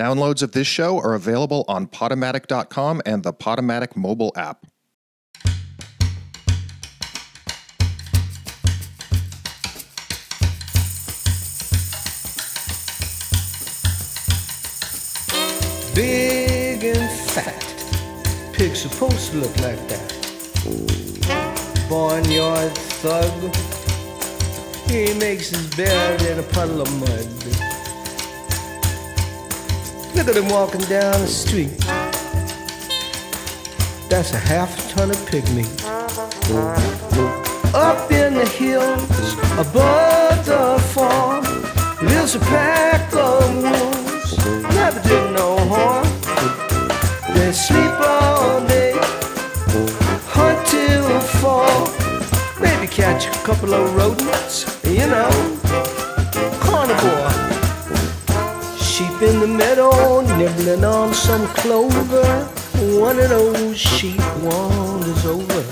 Downloads of this show are available on Podomatic.com and the Podomatic mobile app. Big and fat. Pig's supposed to look like that. Barnyard thug. He makes his bed in a puddle of mud. Look at him walking down the street. That's a half ton of meat. Up in the hills, above the farm, lives a pack of wolves. Never did no harm. They sleep all day, hunt till fall. Maybe catch a couple of rodents, you know. In the meadow, nibbling on some clover. One of those sheep wanders over,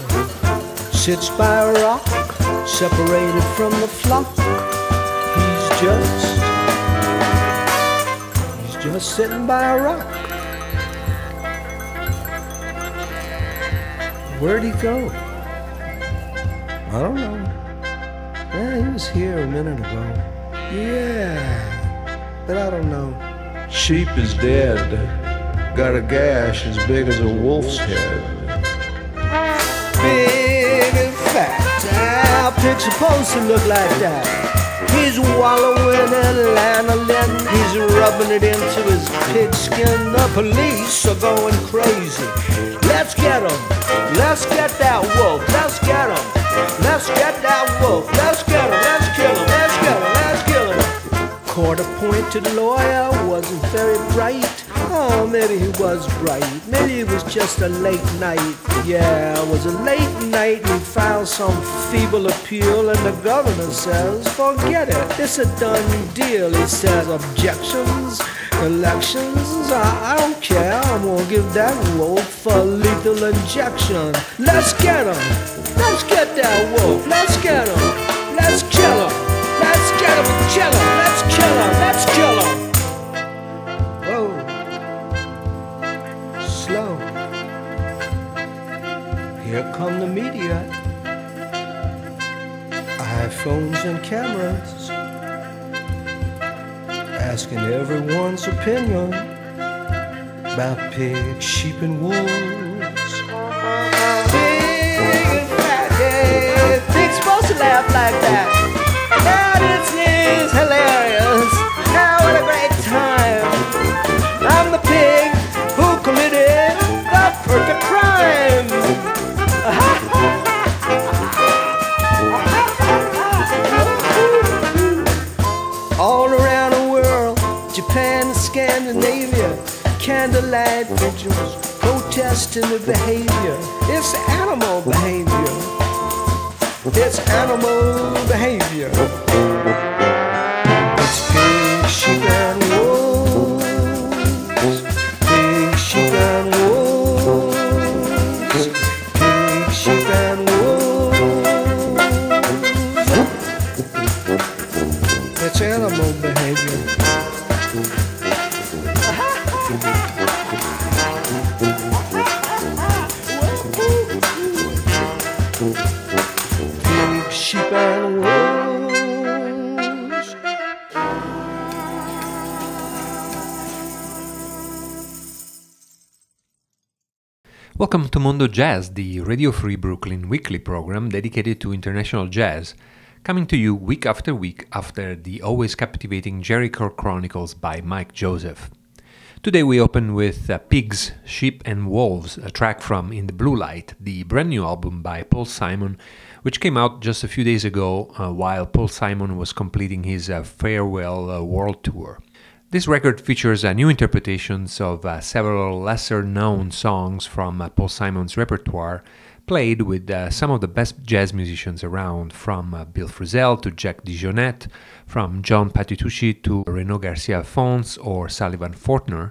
sits by a rock, separated from the flock. He's just, he's just sitting by a rock. Where'd he go? I don't know. Yeah, he was here a minute ago. Yeah, but I don't know. Sheep is dead. Got a gash as big as a wolf's head. Big and fat. Our pig's supposed to look like that. He's wallowing in lanolin. He's rubbing it into his pig skin. The police are going crazy. Let's get him. Let's get that wolf. Let's get him. Let's get that wolf. Let's get him. Him. Court appointed lawyer wasn't very bright. Oh, maybe he was bright. Maybe it was just a late night. Yeah, it was a late night and he filed some feeble appeal and the governor says, forget it. It's a done deal. He says, objections, elections, I, I don't care. I'm gonna give that wolf a lethal injection. Let's get him. Let's get that wolf. Let's get him. Let's kill him. Let's get him kill him. Let's kill him. Let's kill him. Whoa. Slow. Here come the media. iPhones and cameras. Asking everyone's opinion about pigs, sheep, and wolves. Big and fat, yeah. Pig's supposed to laugh like that. Is hilarious. Now what a great time. I'm the pig who committed the perfect crime. All around the world, Japan Scandinavia, candlelight vigils, protesting the behavior. It's animal behavior. It's animal behavior. Welcome to Mondo Jazz, the Radio Free Brooklyn weekly program dedicated to international jazz, coming to you week after week after the always captivating Jericho Chronicles by Mike Joseph. Today we open with uh, Pigs, Sheep and Wolves, a track from In the Blue Light, the brand new album by Paul Simon, which came out just a few days ago uh, while Paul Simon was completing his uh, farewell uh, world tour. This record features uh, new interpretations of uh, several lesser known songs from uh, Paul Simon's repertoire, played with uh, some of the best jazz musicians around, from uh, Bill Frisell to Jack DeJohnette, from John Patitucci to Renaud Garcia-Fons or Sullivan Fortner,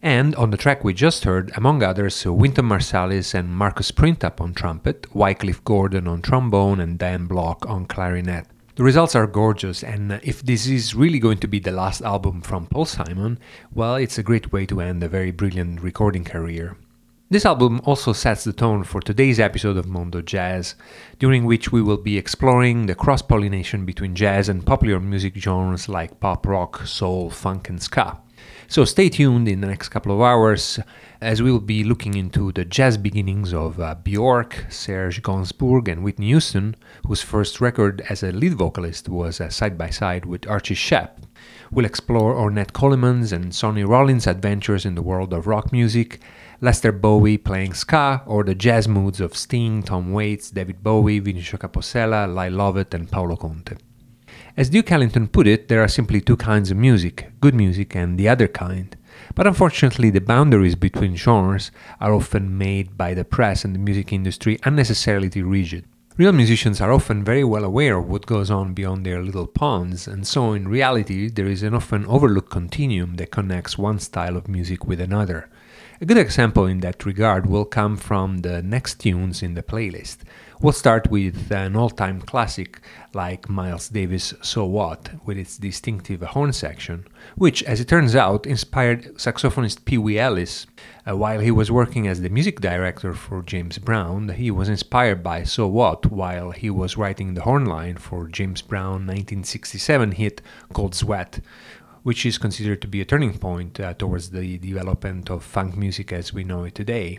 and on the track we just heard, among others, Wynton Marsalis and Marcus Printup on trumpet, Wycliffe Gordon on trombone, and Dan Block on clarinet. The results are gorgeous, and uh, if this is really going to be the last album from Paul Simon, well, it's a great way to end a very brilliant recording career. This album also sets the tone for today's episode of Mondo Jazz, during which we will be exploring the cross pollination between jazz and popular music genres like pop rock, soul, funk, and ska. So stay tuned in the next couple of hours as we will be looking into the jazz beginnings of uh, Bjork, Serge Gainsbourg, and Whitney Houston, whose first record as a lead vocalist was uh, side by side with Archie Shepp. We'll explore Ornette Coleman's and Sonny Rollins' adventures in the world of rock music, Lester Bowie playing ska, or the jazz moods of Sting, Tom Waits, David Bowie, Vinicio Capossela, Lyle Lovett, and Paolo Conte. As Duke Ellington put it, there are simply two kinds of music good music and the other kind. But unfortunately, the boundaries between genres are often made by the press and the music industry unnecessarily rigid. Real musicians are often very well aware of what goes on beyond their little ponds, and so in reality, there is an often overlooked continuum that connects one style of music with another. A good example in that regard will come from the next tunes in the playlist. We'll start with an all time classic like Miles Davis' So What, with its distinctive horn section, which, as it turns out, inspired saxophonist Pee Wee Ellis. Uh, while he was working as the music director for James Brown, he was inspired by So What while he was writing the horn line for James Brown 1967 hit Cold Sweat which is considered to be a turning point uh, towards the development of funk music as we know it today.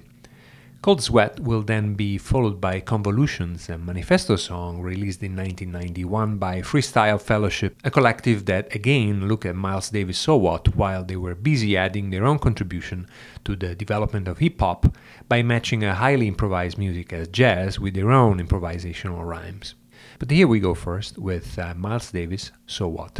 Cold Sweat will then be followed by Convolutions, a manifesto song released in 1991 by Freestyle Fellowship, a collective that again looked at Miles Davis' So What while they were busy adding their own contribution to the development of hip hop by matching a highly improvised music as jazz with their own improvisational rhymes. But here we go first with uh, Miles Davis' So What.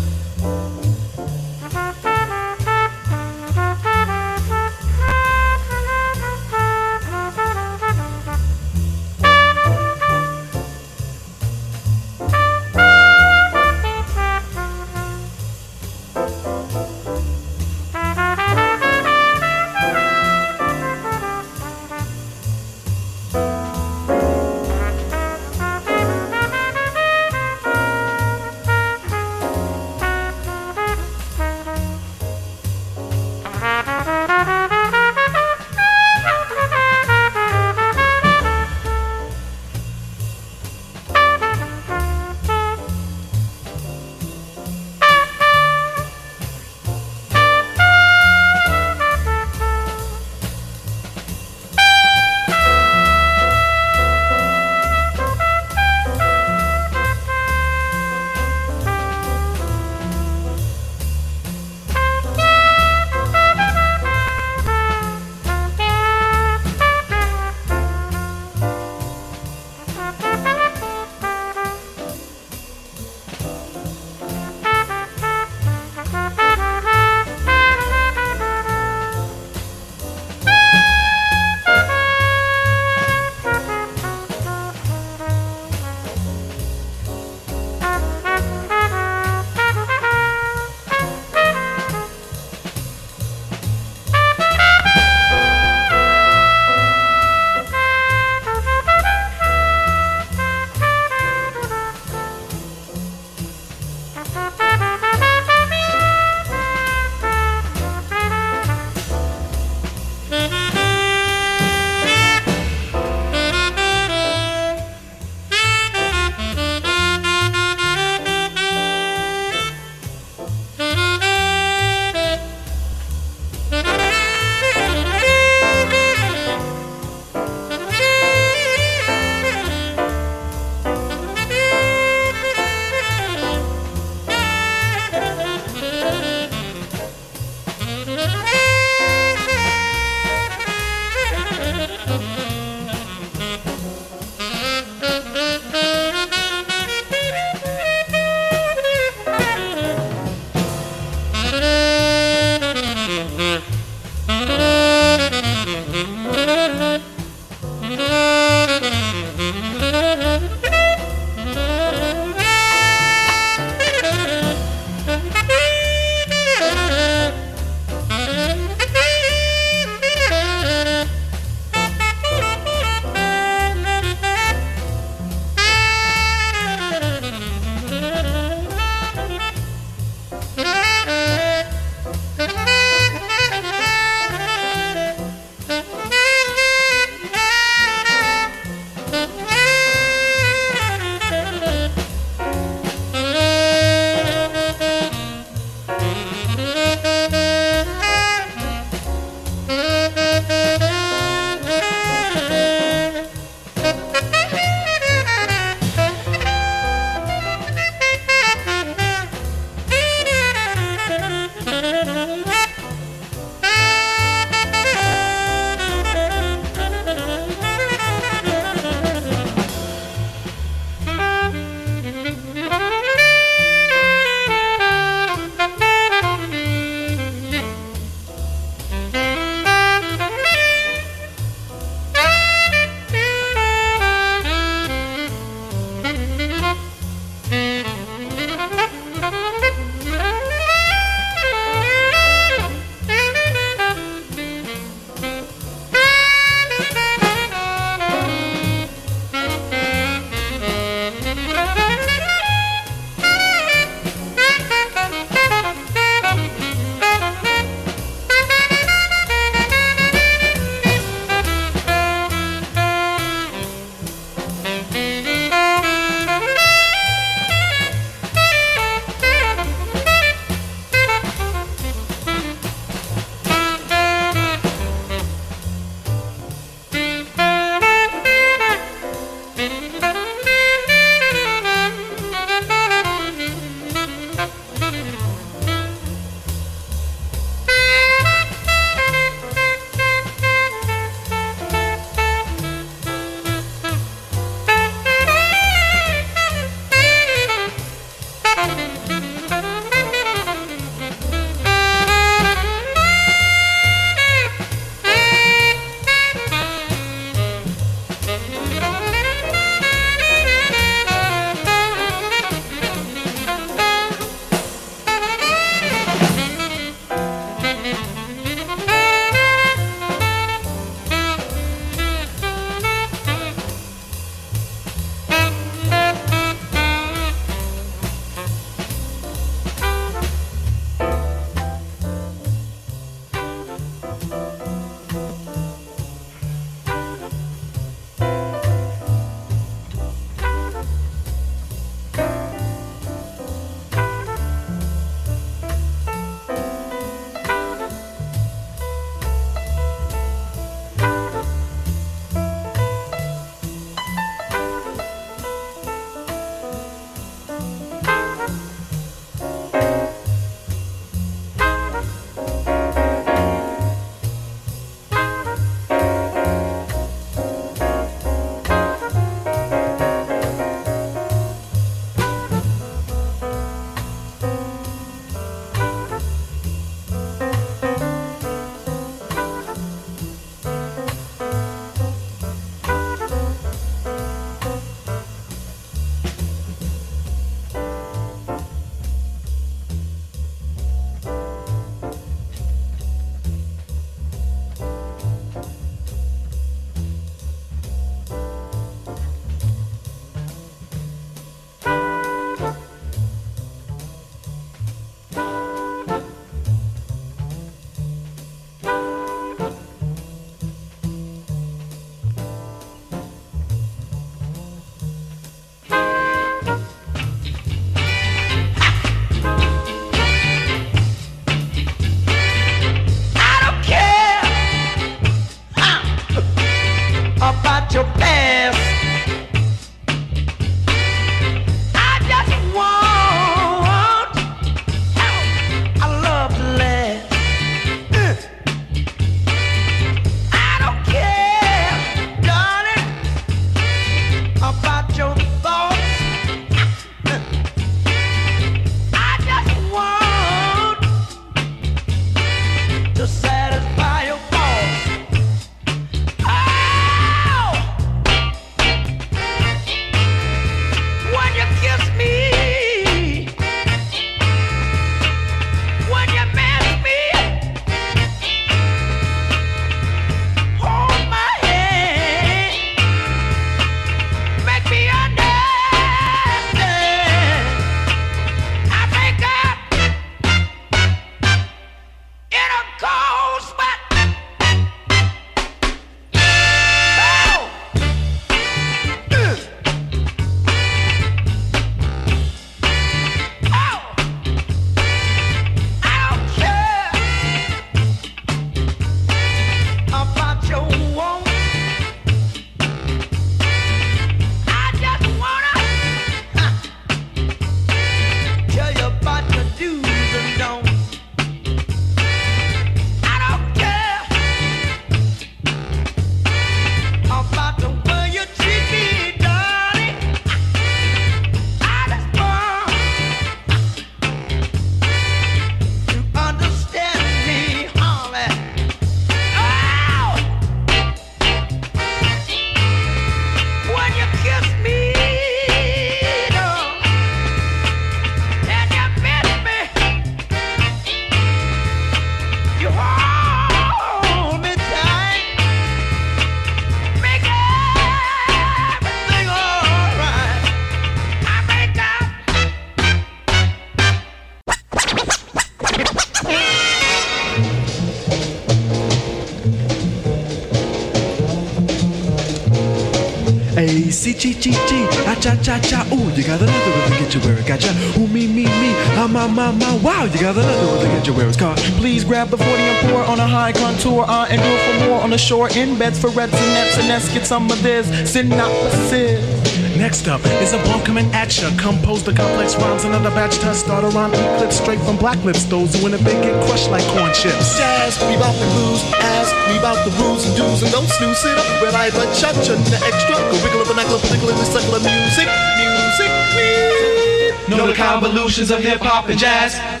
cha cha. Ooh, you got another one to get you where it got ya. Ooh, me, me, me. ah my, my, my. Wow, you got another one to get you where it's caught. Please grab the 40 and pour on a high contour. I it for more on the shore. In beds for reds and nets and nets. Get some of this synopsis. Next up is a bomb coming at ya. Compose the complex rhymes, another batch test. start around eclipse straight from black lips. Those who in it, they get crushed like corn chips. Jazz, we bout the blues, Ask we about the rules and do's and don't snooze it up. Red eye, but shot, chun, the extra. Go wiggle up an ankle, particular, the secular music, music, music. Know the convolutions of hip hop and jazz.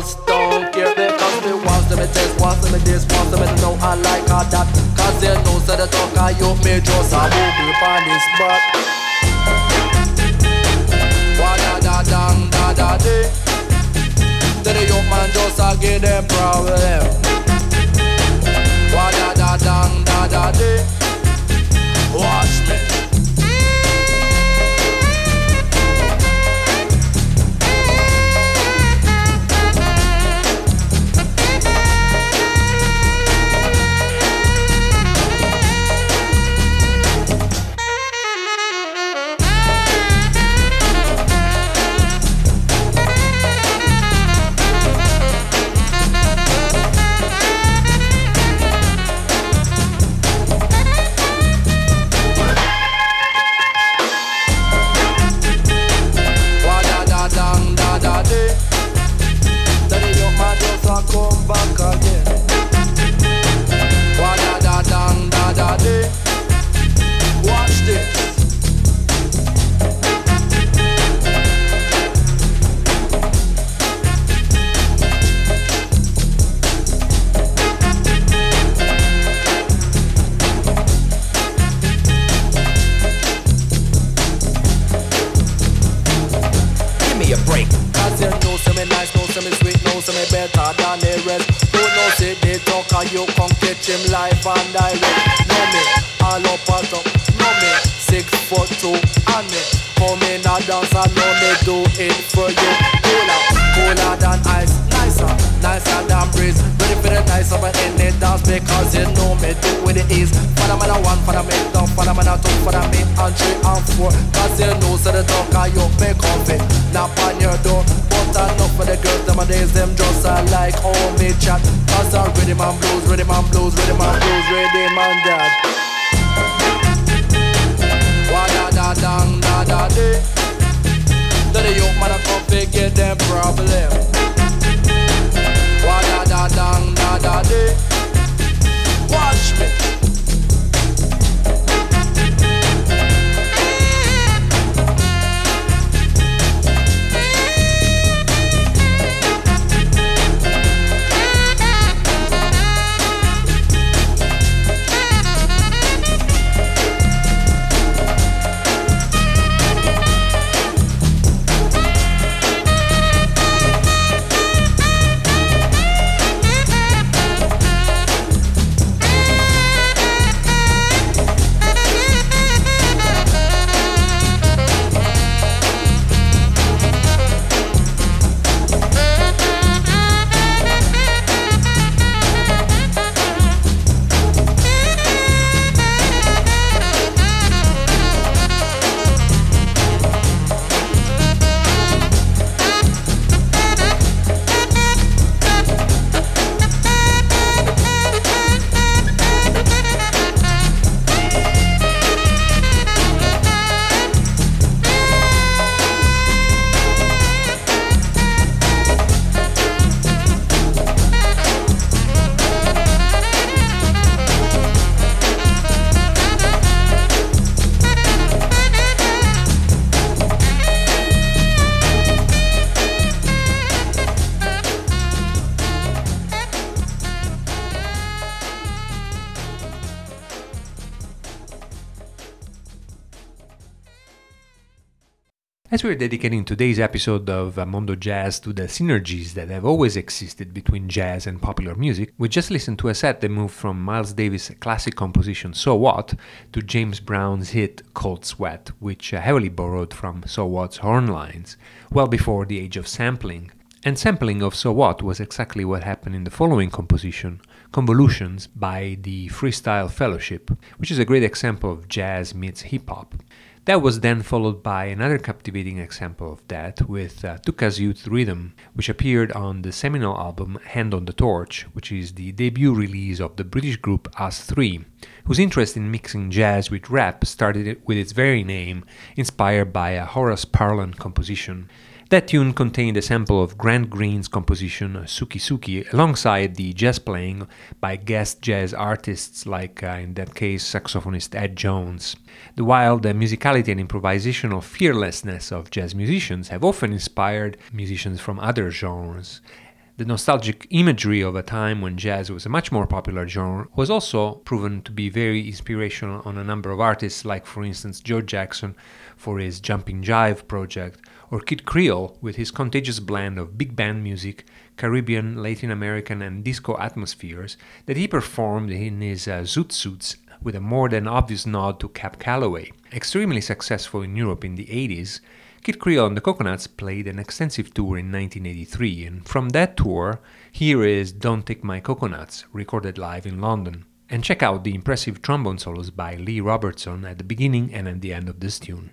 just don't care They Because me wants them, me test wants them, me this wants them, and know I like all that. Cause they know say the talk I you me just a booby on this butt Wada da da da da da. Then the young man just a give them problem. Da da da da da da da. We're dedicating today's episode of uh, Mondo Jazz to the synergies that have always existed between jazz and popular music, we just listened to a set that moved from Miles Davis' classic composition So What to James Brown's hit Cold Sweat, which uh, heavily borrowed from So What's horn lines, well before the age of sampling. And sampling of So What was exactly what happened in the following composition, Convolutions by the Freestyle Fellowship, which is a great example of jazz meets hip hop. That was then followed by another captivating example of that with uh, Tukka Yoot's Riddim, which appeared on the seminal album Hand on the Torch, which is the debut release of the British group Us 3, whose interest in mixing jazz with rap started with its very name, inspired by a Horace Parlan composition. That tune contained a sample of Grant Green's composition Sookie Sookie alongside the jazz playing by guest jazz artists like, uh, in that case, saxophonist Ed Jones. The wild uh, musicality and improvisational fearlessness of jazz musicians have often inspired musicians from other genres. The nostalgic imagery of a time when jazz was a much more popular genre was also proven to be very inspirational on a number of artists, like, for instance, Joe Jackson for his Jumping Jive project, or Kid Creole with his contagious blend of big band music, Caribbean, Latin American, and disco atmospheres that he performed in his uh, zoot suits with a more than obvious nod to Cab Calloway. Extremely successful in Europe in the 80s, Kid Creole and the Coconuts played an extensive tour in 1983, and from that tour, here is Don't Take My Coconuts, recorded live in London. And check out the impressive trombone solos by Lee Robertson at the beginning and at the end of this tune.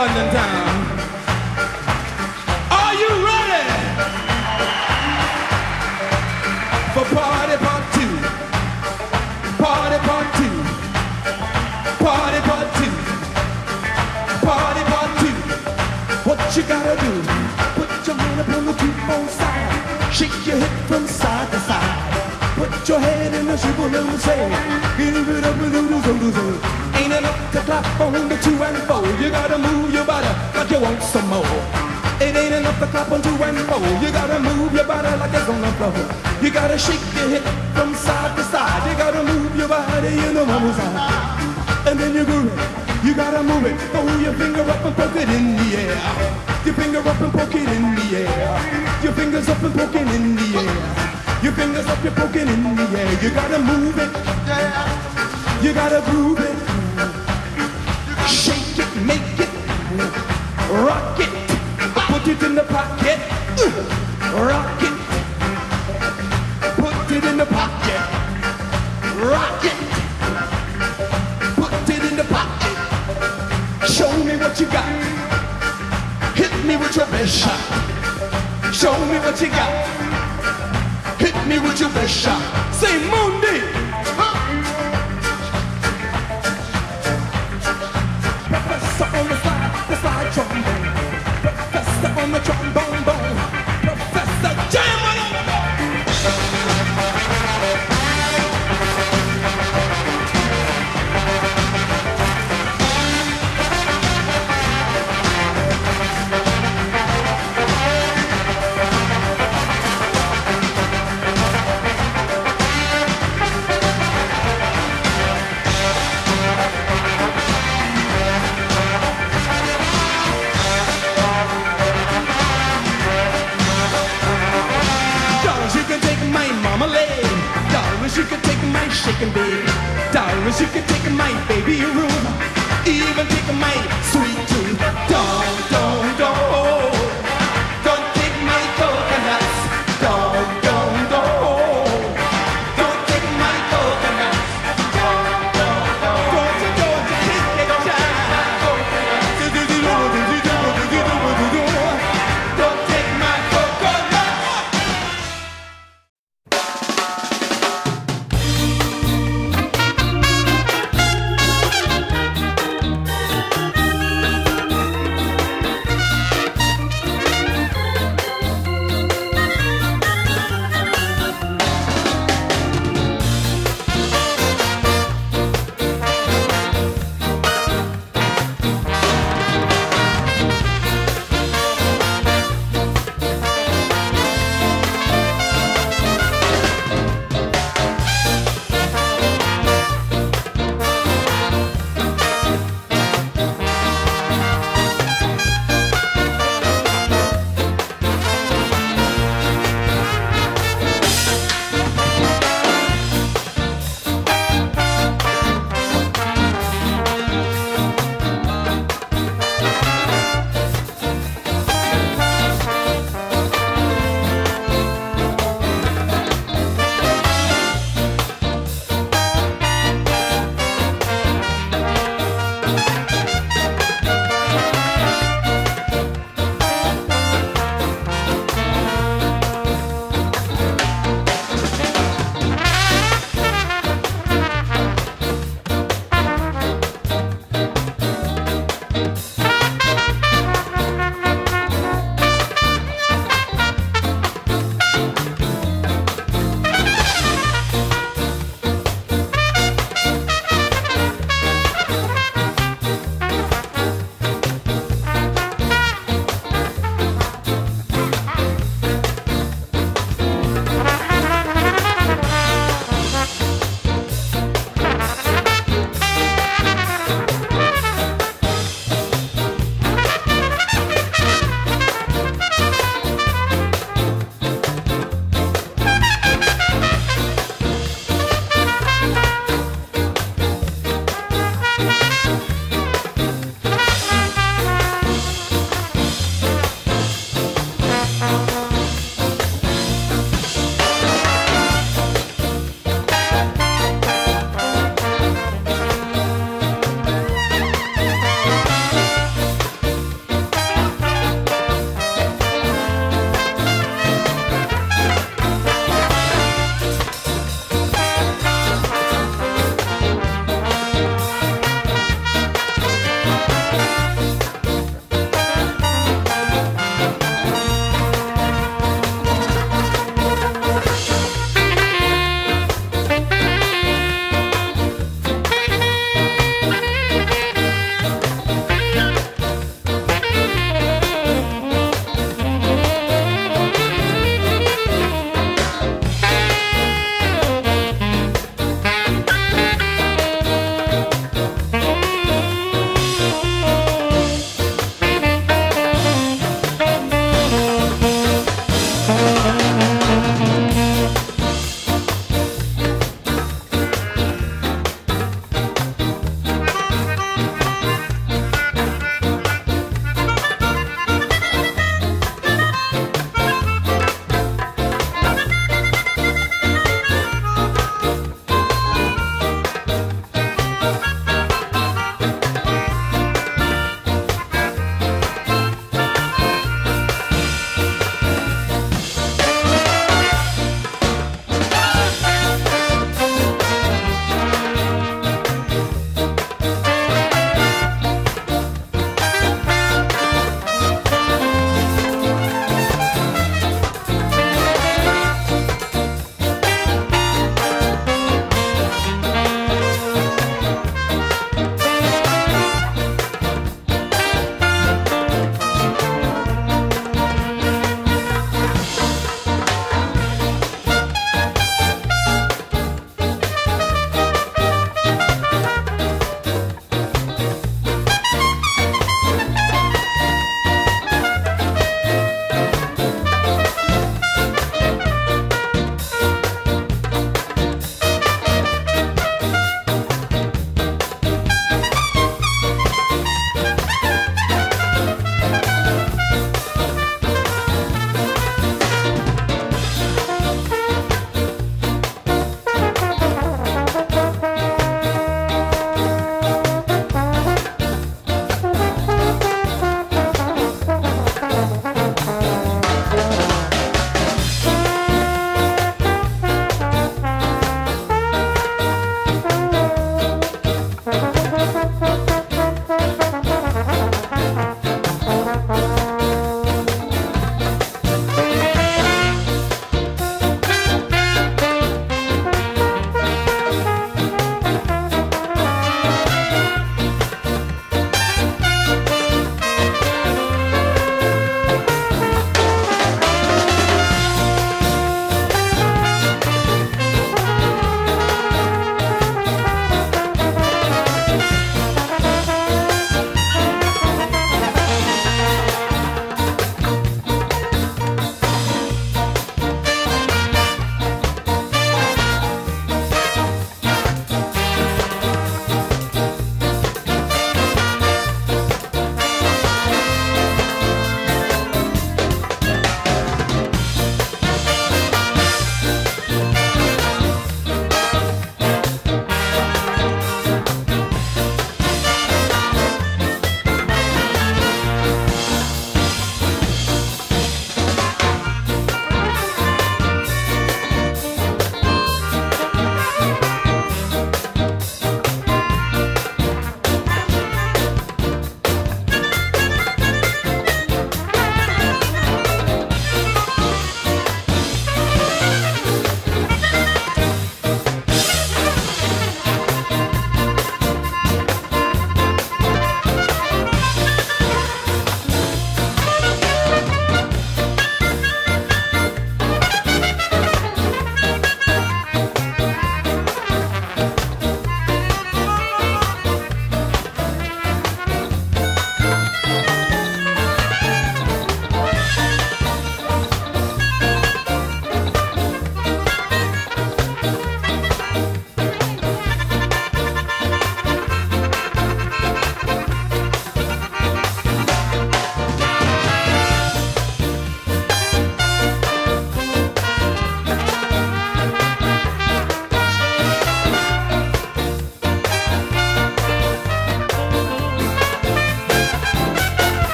London town. Are you ready for party part two? Party part two. Party part two. Party part two. What you gotta do? Put your hand up on the two-phone side. Shake your hip from side to side. Your head in the swivel and say, give it up a little so to say. Ain't enough to clap on the two and four. You gotta move your body like you want some more. It ain't enough to clap on two and four. You gotta move your body like it's on the floor. You gotta shake your hip from side to side. You gotta move your body, you know mama's side. And then you groove it. You gotta move it. Throw your finger up and poke it in the air. Your finger up and poke it in the air. Your fingers up and poking in the air. Your fingers up, you're poking in the air. You gotta move it. You gotta groove it. Shake it, make it. Rock it. Put it in the pocket. Rock it. Put it in the pocket. Rock it. Put it in the pocket. Show me what you got. Hit me with your best shot. Show me what you got. Me with your best shot. Say Moondy.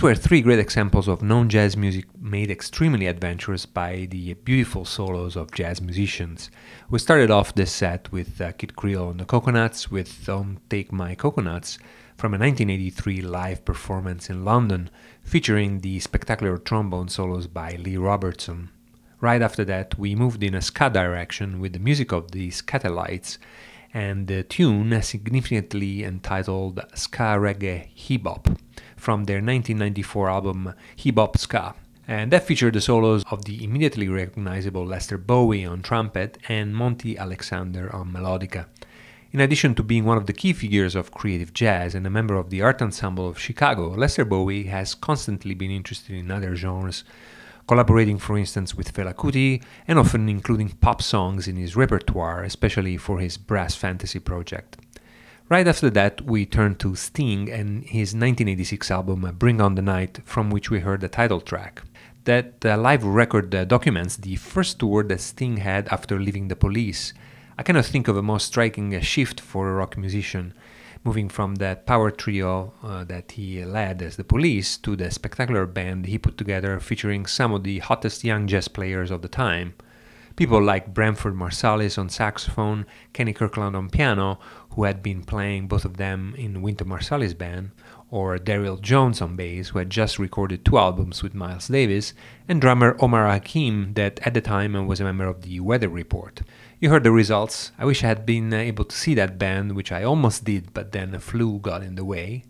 These were three great examples of non jazz music made extremely adventurous by the beautiful solos of jazz musicians. We started off this set with uh, Kid Creole and the Coconuts with Don't Take My Coconuts from a 1983 live performance in London featuring the spectacular trombone solos by Lee Robertson. Right after that, we moved in a ska direction with the music of the Skatalites and the tune significantly entitled Ska Reggae Bebop from their 1994 album Hi-Bop Ska. And that featured the solos of the immediately recognizable Lester Bowie on trumpet and Monty Alexander on melodica. In addition to being one of the key figures of creative jazz and a member of the art ensemble of Chicago, Lester Bowie has constantly been interested in other genres, collaborating, for instance, with Fela Kuti and often including pop songs in his repertoire, especially for his Brass Fantasy project. Right after that, we turn to Sting and his 1986 album Bring On the Night, from which we heard the title track. That uh, live record uh, documents the first tour that Sting had after leaving the police. I cannot think of a more striking uh, shift for a rock musician, moving from that power trio uh, that he led as the police to the spectacular band he put together featuring some of the hottest young jazz players of the time. People like Branford Marsalis on saxophone, Kenny Kirkland on piano, who had been playing both of them in Wynton Marsalis band, or Darryl Jones on bass, who had just recorded two albums with Miles Davis, and drummer Omar Hakim, that at the time was a member of the Weather Report. You heard the results. I wish I had been uh, able to see that band, which I almost did, but then a flu got in the way.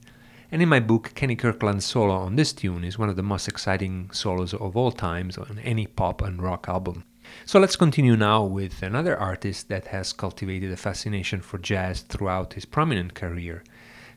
And in my book, Kenny Kirkland's solo on this tune is one of the most exciting solos of all times on any pop and rock album. So let's continue now with another artist that has cultivated a fascination for jazz throughout his prominent career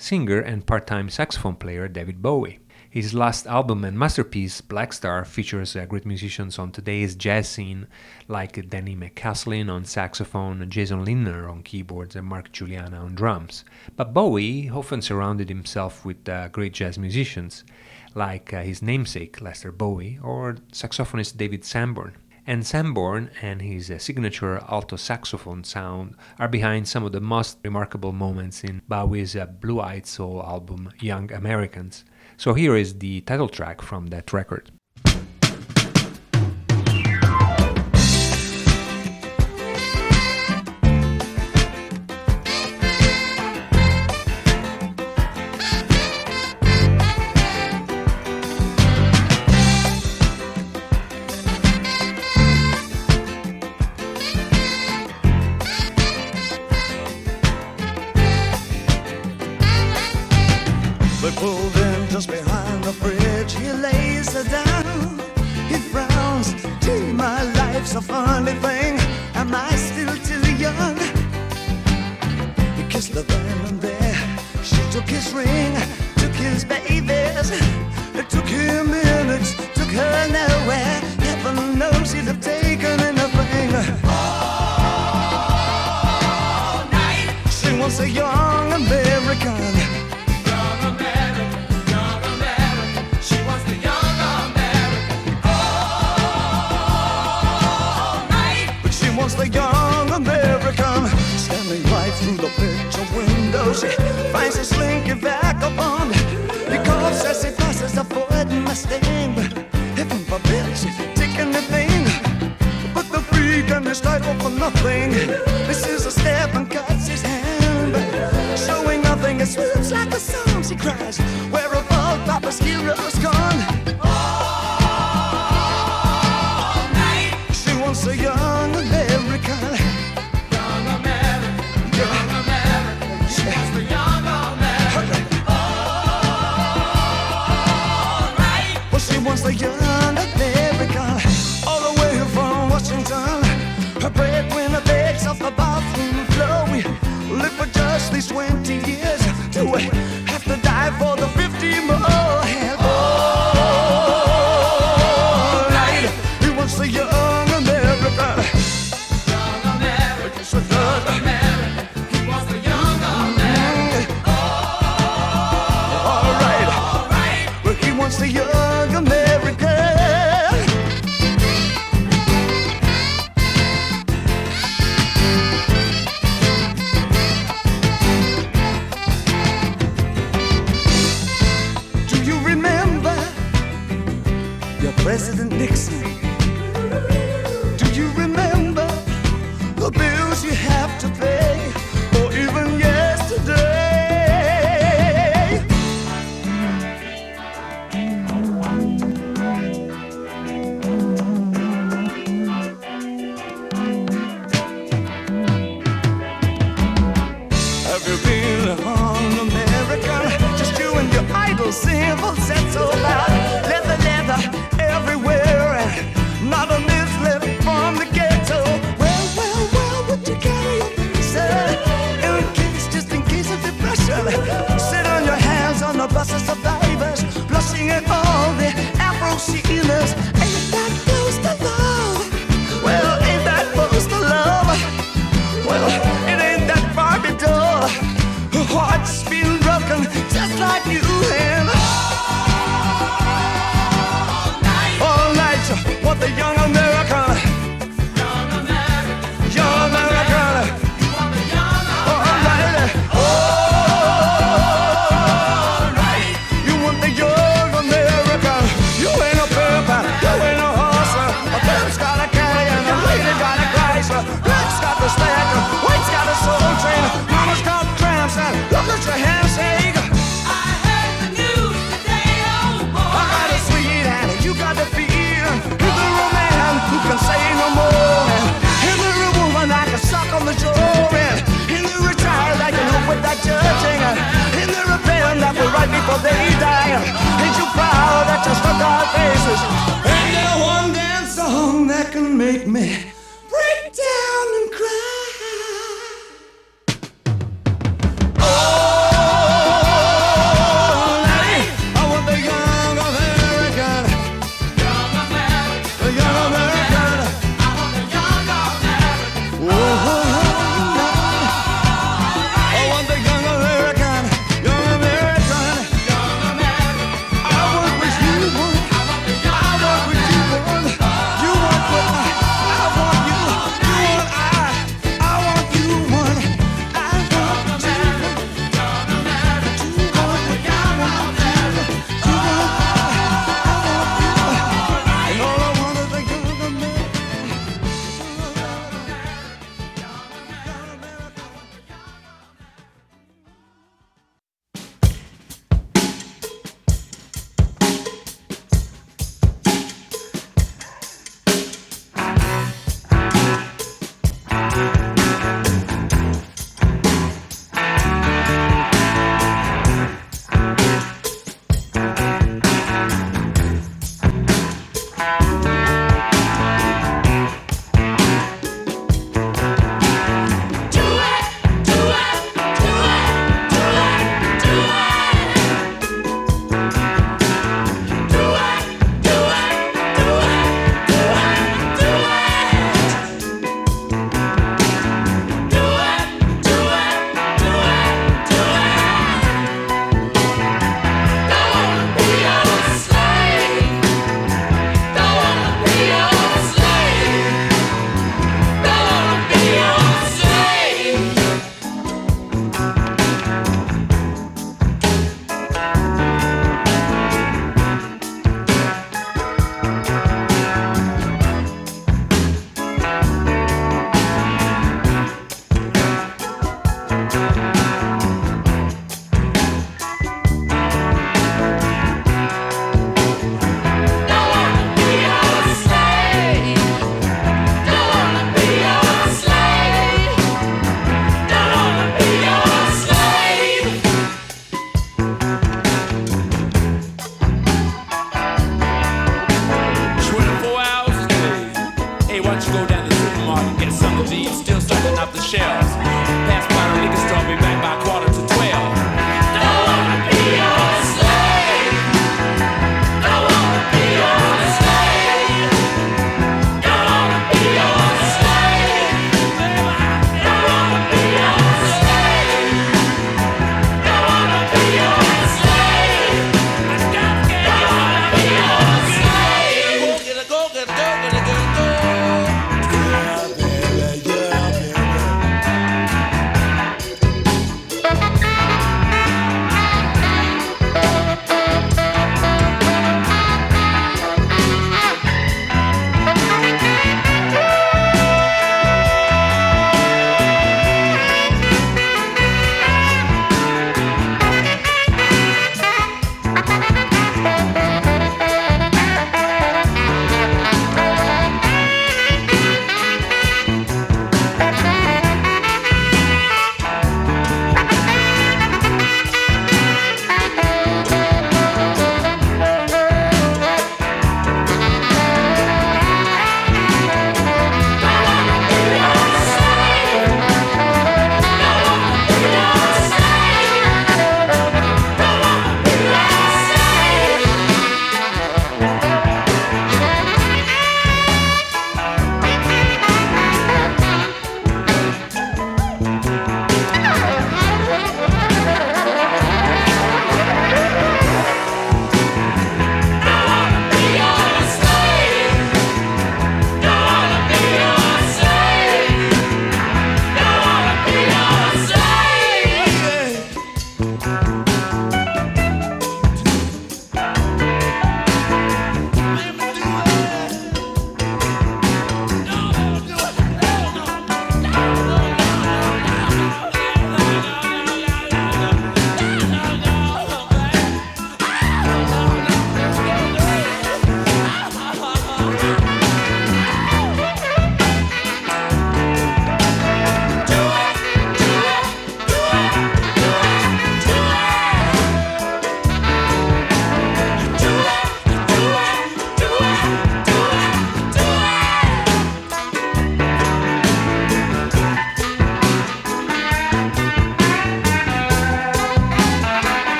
singer and part time saxophone player David Bowie. His last album and masterpiece, Blackstar, features great musicians on today's jazz scene like Donny McCaslin on saxophone, Jason Lindner on keyboards, and Mark Guiliana on drums. But Bowie often surrounded himself with uh, great jazz musicians like uh, his namesake Lester Bowie or saxophonist David Sanborn and Sanborn and his uh, signature alto saxophone sound are behind some of the most remarkable moments in Bowie's uh, Blue Eyed Soul album Young Americans. So here is the title track from that record.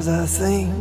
Sometimes I think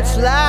it's like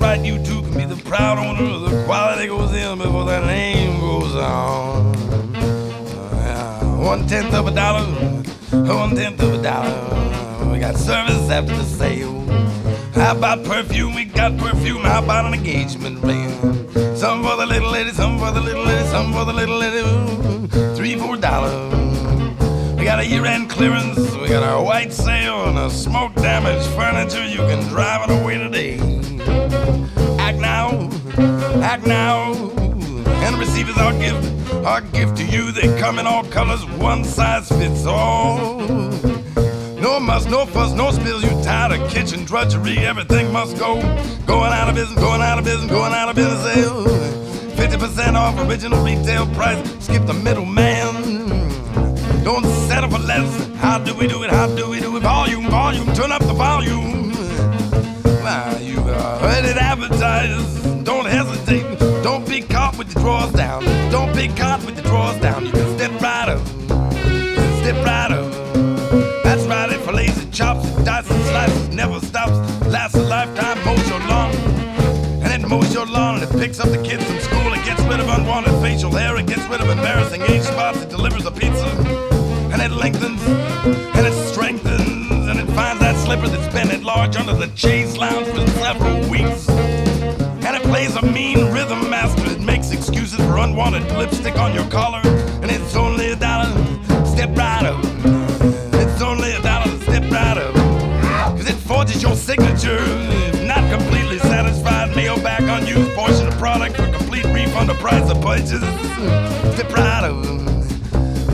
Right, you too can be the proud owner. Of the quality goes in before that name goes on. Uh, one tenth of a dollar, one tenth of a dollar. We got service after the sale. How about perfume? We got perfume. How about an engagement ring? Some for the little lady, some for the little lady, some for the little lady. Three, four dollars. We got a year-end clearance. We got our white sale and a smoke damaged furniture. You can drive it away today. Act now, and receive as our gift. Our gift to you. They come in all colors. One size fits all. No muss, no fuss, no spills. You tired of kitchen drudgery? Everything must go. Going out of business, going out of business, going out of business. Fifty percent off original retail price. Skip the middleman. Don't settle for less. How do we do it? How do we do it? Volume, volume. Turn up the volume. Wow, you are ready to advertise. Don't hesitate. Don't be caught with your drawers down. Don't be caught with your drawers down. You can step right up. Step right up. That's right, it fillets and chops, dice and slices, never stops, lasts a lifetime, mows your lawn, and it mows your lawn and it picks up the kids from school. It gets rid of unwanted facial hair. It gets rid of embarrassing age spots. It delivers a pizza. And it lengthens. And it strengthens. And it finds that slipper that's been at large under the chase lounge unwanted lipstick on your collar. And it's only a dollar. Step right up. It's only a dollar. Step right up. Cause it forges your signature. Not completely satisfied, mail back unused portion of product for complete refund of price of purchase. Step right up.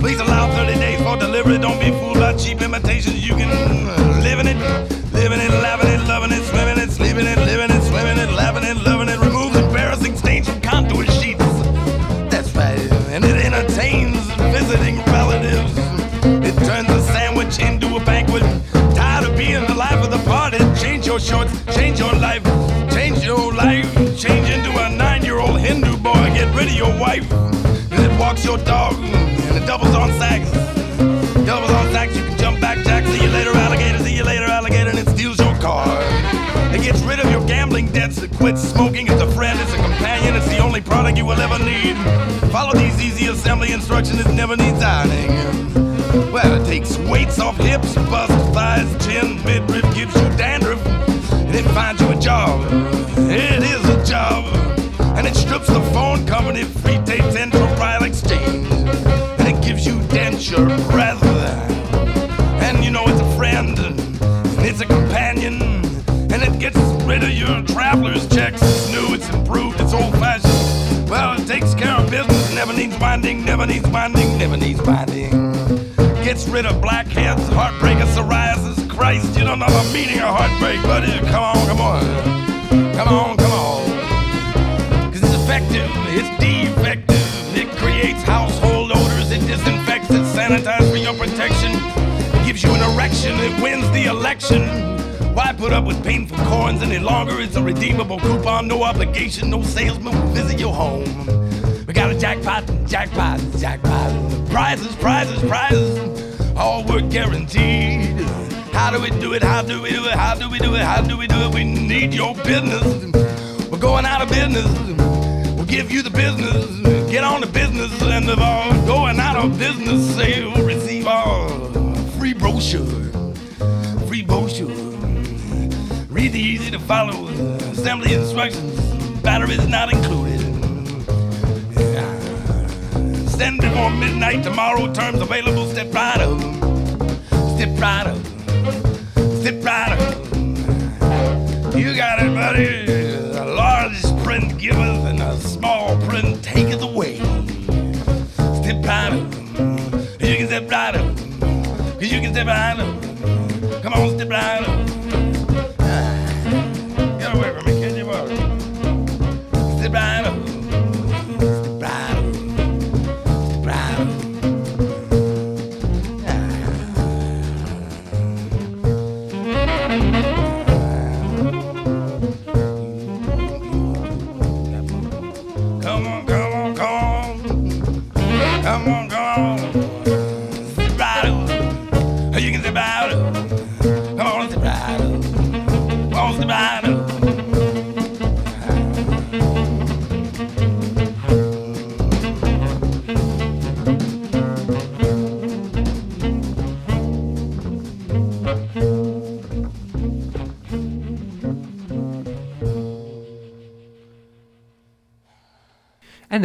Please allow 30 days for delivery. Don't be fooled by cheap imitations. You can live in it, it, laughing it, loving your dog. Mm. And it doubles on sax. Doubles on sax. You can jump back, Jack. See you later, alligator. See you later, alligator. And it steals your car. It gets rid of your gambling debts. It quits smoking. It's a friend. It's a companion. It's the only product you will ever need. Follow these easy assembly instructions. It never needs ironing. Well, it takes weights off hips, bust, thighs, chin, midriff, never needs winding, never needs winding. Gets rid of blackheads, heartbreak, and psoriasis. Christ, you don't know the meaning of heartbreak, buddy. Come on, come on. Come on, come on. Cause it's effective, it's defective. It creates household odors, it disinfects, it sanitizes for your protection. It gives you an erection, it wins the election. Why put up with painful coins any longer? It's a redeemable coupon, no obligation, no salesman will visit your home. Got a jackpot, jackpot, jackpot. Prizes, prizes, prizes. All work guaranteed. How do we do it? How do we do it? How do we do it? How do we do it? We need your business. We're going out of business. We'll give you the business. Get on the business and of all going out of business. Say we'll receive our free brochure. Free brochure. Read the easy to follow assembly instructions. Batteries not included. Send before midnight tomorrow. Terms available. Step right up. Step right up. Step right up. You got it, buddy. A large print giveth and a small print taketh away. Step right up. You can step right up. You can step right up. Come on, step right up.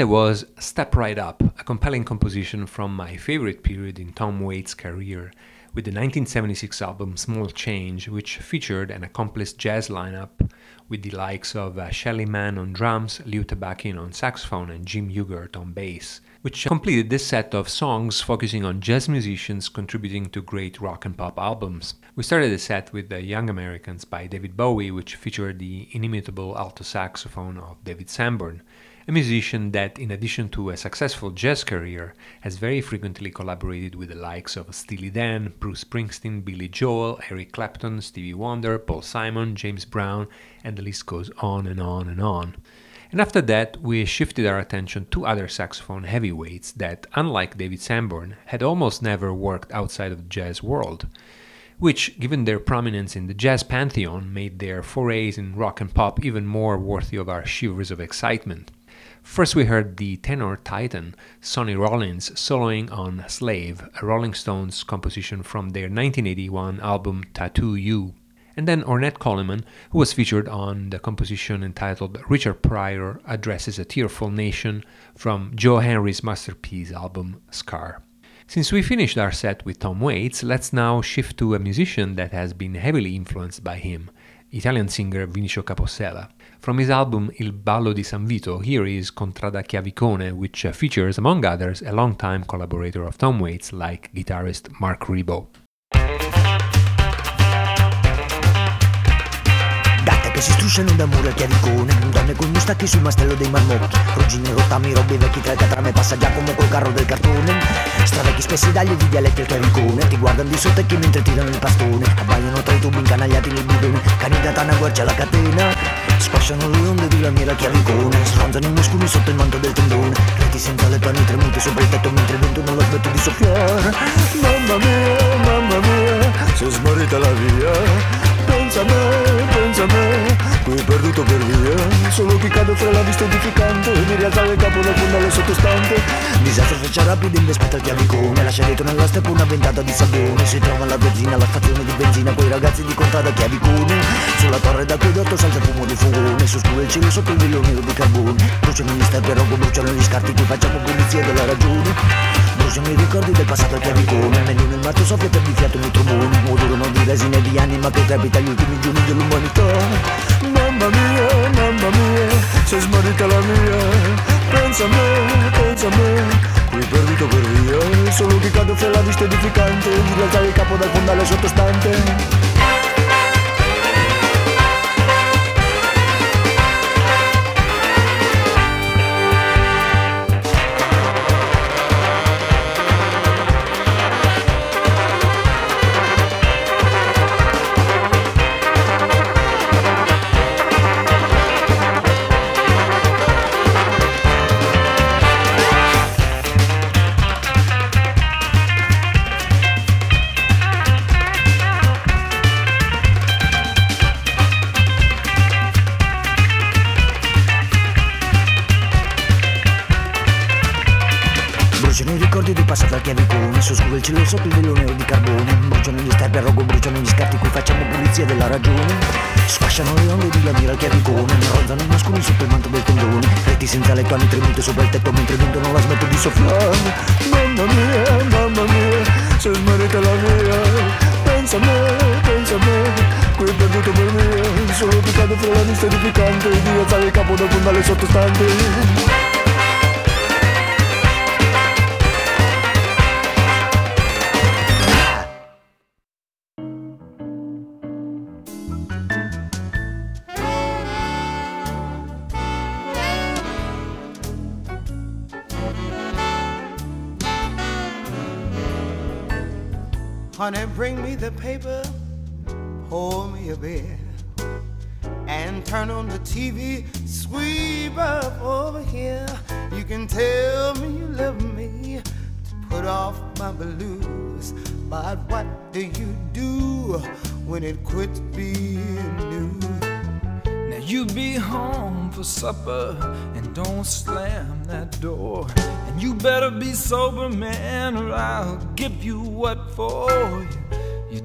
There was Step Right Up, a compelling composition from my favorite period in Tom Waits' career, with the 1976 album Small Change, which featured an accomplished jazz lineup with the likes of uh, Shelly Manne on drums, Lew Tabackin on saxophone, and Jim Hughart on bass, which completed this set of songs focusing on jazz musicians contributing to great rock and pop albums. We started the set with The Young Americans by David Bowie, which featured the inimitable alto saxophone of David Sanborn a musician that, in addition to a successful jazz career, has very frequently collaborated with the likes of Steely Dan, Bruce Springsteen, Billy Joel, Eric Clapton, Stevie Wonder, Paul Simon, James Brown, and the list goes on and on and on. And after that, we shifted our attention to other saxophone heavyweights that, unlike David Sanborn, had almost never worked outside of the jazz world. which, given their prominence in the jazz pantheon, made their forays in rock and pop even more worthy of our shivers of excitement. First, we heard the tenor titan Sonny Rollins soloing on Slave, a Rolling Stones composition from their 1981 album Tattoo You. And then Ornette Coleman, who was featured on the composition entitled Richard Pryor Addresses a Tearful Nation from Joe Henry's masterpiece album Scar. Since we finished our set with Tom Waits, let's now shift to a musician that has been heavily influenced by him, Italian singer Vinicio Capossela. From his album Il Ballo di San Vito, here is Contrada Chiavicone, which features, among others, a longtime collaborator of Tom Waits like guitarist Mark che si strusciano da mura chiavicone Donne con mustacchi sul mastello dei marmotti Ruggine, rottami, robe vecchi tra trame Passa Giacomo col carro del cartone Stravecchi spessi dagli di dialetti al chiavicone Ti guardano di sottecchi mentre tirano il pastone Abbaiano tra i tubi incanagliati nel bidone. Cani da tana guarcia la catena. Squasciano le onde di lamiera chiavicone Sfronzano i muscoli sotto il manto del tendone. Reti senza le tani tremuti sopra il tetto Mentre il vento non lo smette di soffiare. Mamma mia, mamma mia Si è smarrita la via. Pensa a me, pensa a me. Qui perduto per via. Solo chi cade fra la vista edificante Mi rialzare il capo dal fondale sottostante. Disastro freccia rapido in vespetta al chiavicone Lascia dietro nella steppa una ventata di sabbione Si trova la benzina, la stazione di benzina Quei ragazzi di contrada chiavicone Sulla torre d'acquedotto salta fumo di fugone Su scuro il cielo sotto il velo di carbone. Bruciano gli sterpi rogo, bruciano gli scarti Qui facciamo pulizia della ragione Bruciano i ricordi del passato al chiavicone Meglio nel matto soffia per di fiato nei tromboni Odorano di resina e di anima che trepita gli ultimi giorni dell'umanità Mamma mia, mamma mia, sei smarrita la mia. Pensa a me, pensa a me. Qui perduto per via Solo chi cade fra la vista edificante Di rialzare il capo dal fondale sottostante di lamira al chiavicone Ronzano i muscoli sotto il manto del tendone Reti senza letto, anni tremute sopra il tetto Mentre il vento non la smette di soffiare. Mamma mia, mamma mia Se smarrita la mia Pensa a me, pensa a me. Qui perduto per me che cade fra la vista edificante Di alzare il capo dal fondale sottostante the paper, pour me a beer, and turn on the TV, sweep up over here. You can tell me you love me to put off my blues, but what do you do when it quits being new? Now you be home for supper and don't slam that door. And you better be sober, man, or I'll give you what for.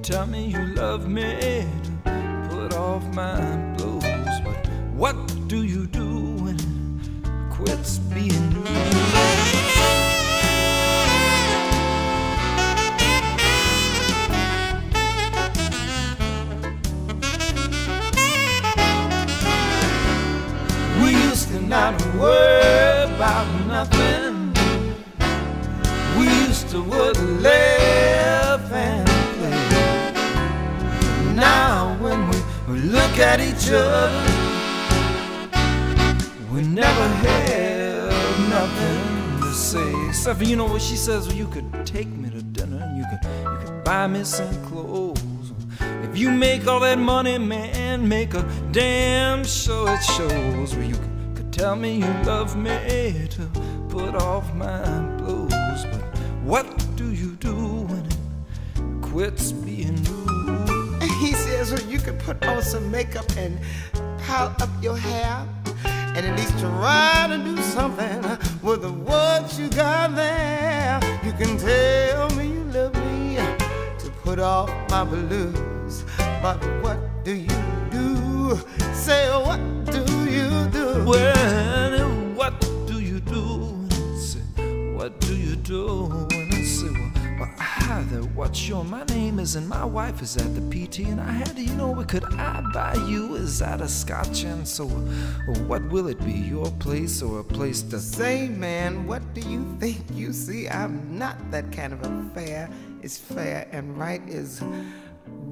Tell me you love me to put off my blues. But what do you do when it quits being new? We used to not worry about nothing. We used to would laugh look at each other, we never have nothing to say. Except for you know what she says, well, you could take me to dinner and you could you could buy me some clothes. If you make all that money, man, make a damn sure it shows where you could Tell me you love me to put off my blues. But what do you do when it quits being new? Where you can put on some makeup and pile up your hair and at least try to do something with the what you got there. You can tell me you love me to put off my blues, but what do you do? Say, what do you do? Well, what do you do? Say, what do you do? There, what's your? My name is, and my wife is at the PT, and I had to, you know, could I buy you? Is that a scotch? And so, what will it be? Your place or a place to say, man? What do you think? You see, I'm not that kind of a fair. It's fair and right is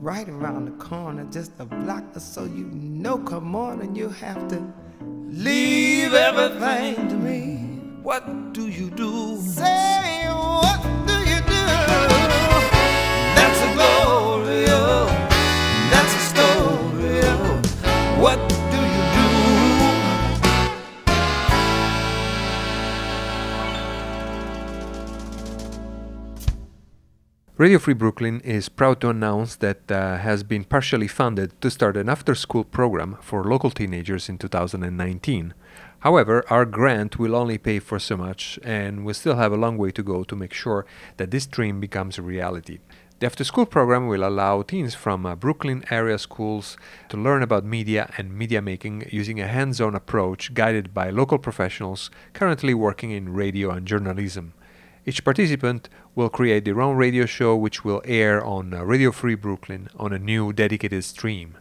right around the corner, just a block or so. You know, come on, and you have to leave everything to me. What do you do? Say, what do? What do you do? Radio Free Brooklyn is proud to announce that uh, has been partially funded to start an after-school program for local teenagers in 2019. However, our grant will only pay for so much, and we still have a long way to go to make sure that this dream becomes a reality. The after school program will allow teens from uh, Brooklyn area schools to learn about media and media making using a hands on approach guided by local professionals currently working in radio and journalism. Each participant will create their own radio show which will air on uh, Radio Free Brooklyn on a new dedicated stream.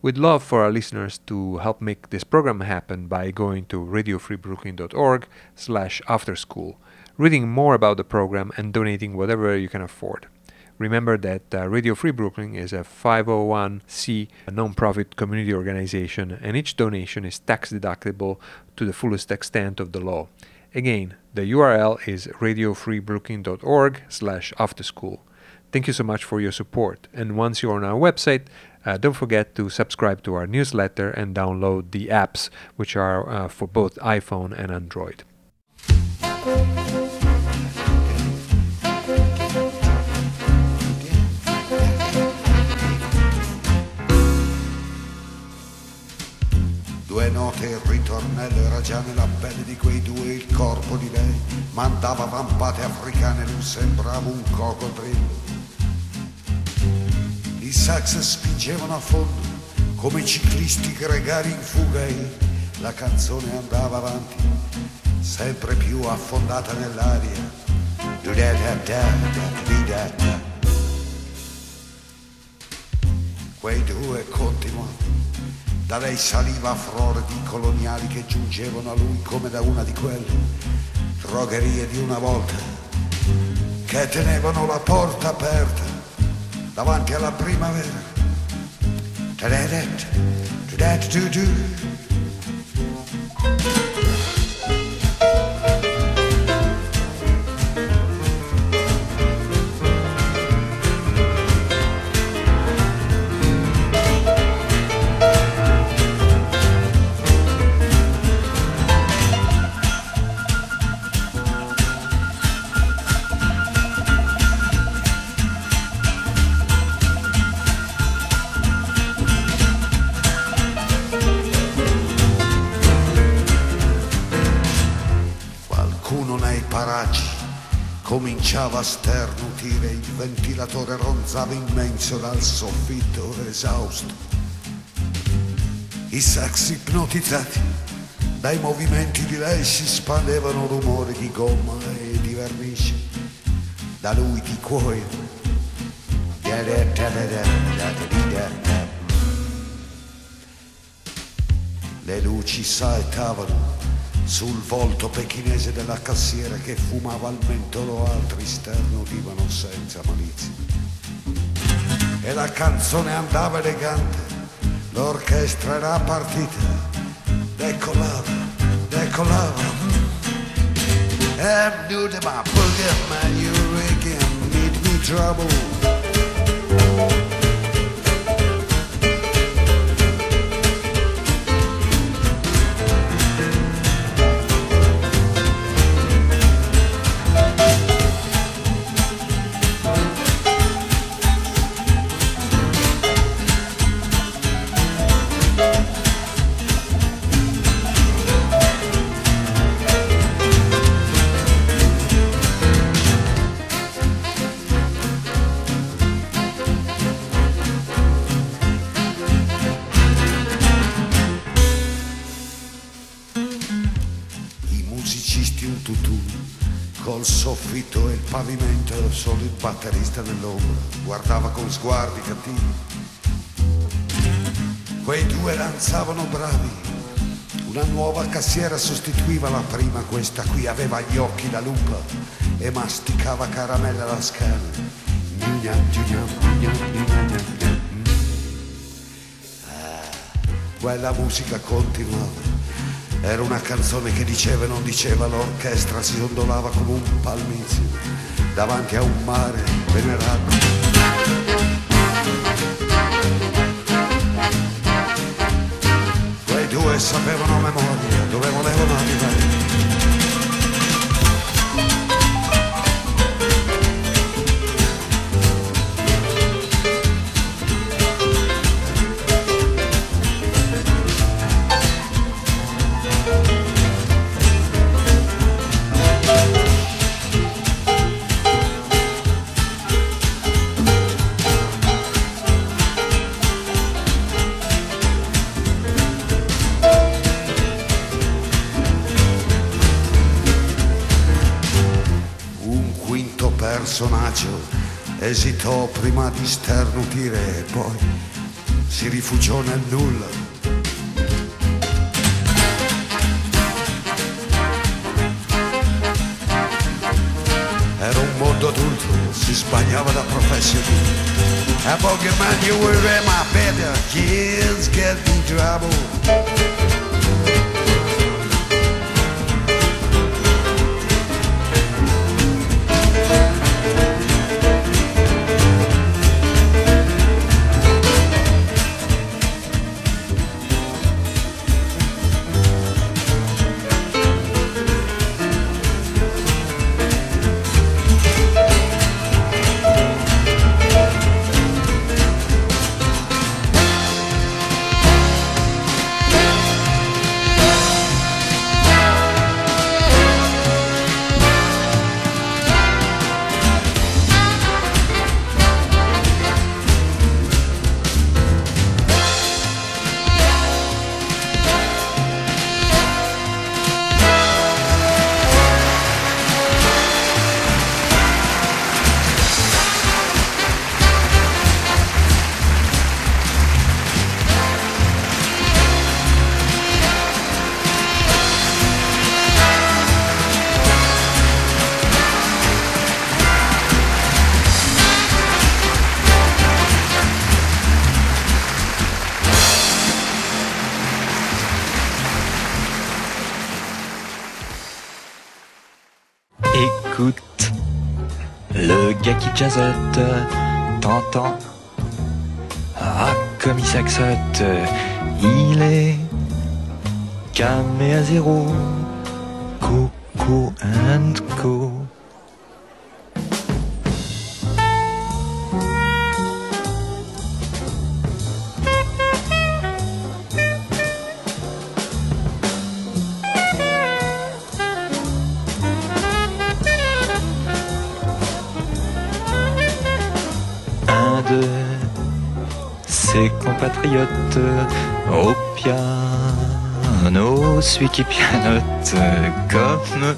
We'd love for our listeners to help make this program happen by going to radiofreebrooklyn.org slash afterschool, reading more about the program and donating whatever you can afford. Remember that uh, Radio Free Brooklyn is a 501c nonprofit community organization and each donation is tax deductible to the fullest extent of the law. Again, the URL is radiofreebrooklyn.org slash afterschool. Thank you so much for your support. And once you're on our website, uh, don't forget to subscribe to our newsletter and download the apps, which are uh, for both iPhone and Android. Due note il ritornello era già nella pelle di quei due il corpo di lei mandava vampate africane lui sembrava un coccodrillo i sax spingevano a fondo come ciclisti gregari in fuga e la canzone andava avanti sempre più affondata nell'aria. Quei due continuano da lei saliva frore di coloniali che giungevano a lui come da una di quelle drogherie di una volta che tenevano la porta aperta davanti alla primavera. Ta-da-da, ta-da-da-do-do. Qualcuno ventilatore ronzava immenso dal soffitto esausto. I sax ipnotizzati dai movimenti di lei si spandevano rumori di gomma e di vernice, da lui di cuoio. Le luci saettavano sul volto pechinese della cassiera che fumava al mentolo, altri sternudivano senza malizia. E la canzone andava elegante, l'orchestra era partita, decolava, decolava. And do the my boogie man, you need me trouble. Solo il batterista nell'ombra guardava con sguardi cattivi. Quei due danzavano bravi, una nuova cassiera sostituiva la prima, questa qui aveva gli occhi da lupa e masticava caramelle alla scala. Ah, Quella musica continuava. Era una canzone che diceva e non diceva, l'orchestra si ondolava come un palmizio davanti a un mare venerato. Quei due sapevano memoria dove volevano arrivare. Esitò prima di sternutire e poi si rifugiò nel nulla. Era un mondo adulto, si sbagliava da professionista. A bogeyman, you were my bed, kids get in trouble. Gars qui pianote comme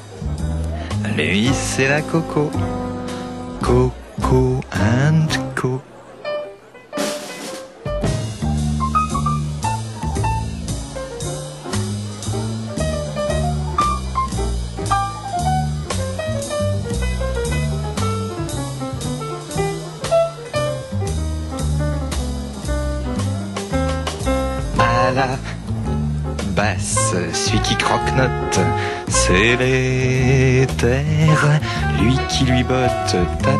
lui, c'est la Coco, Coco qui lui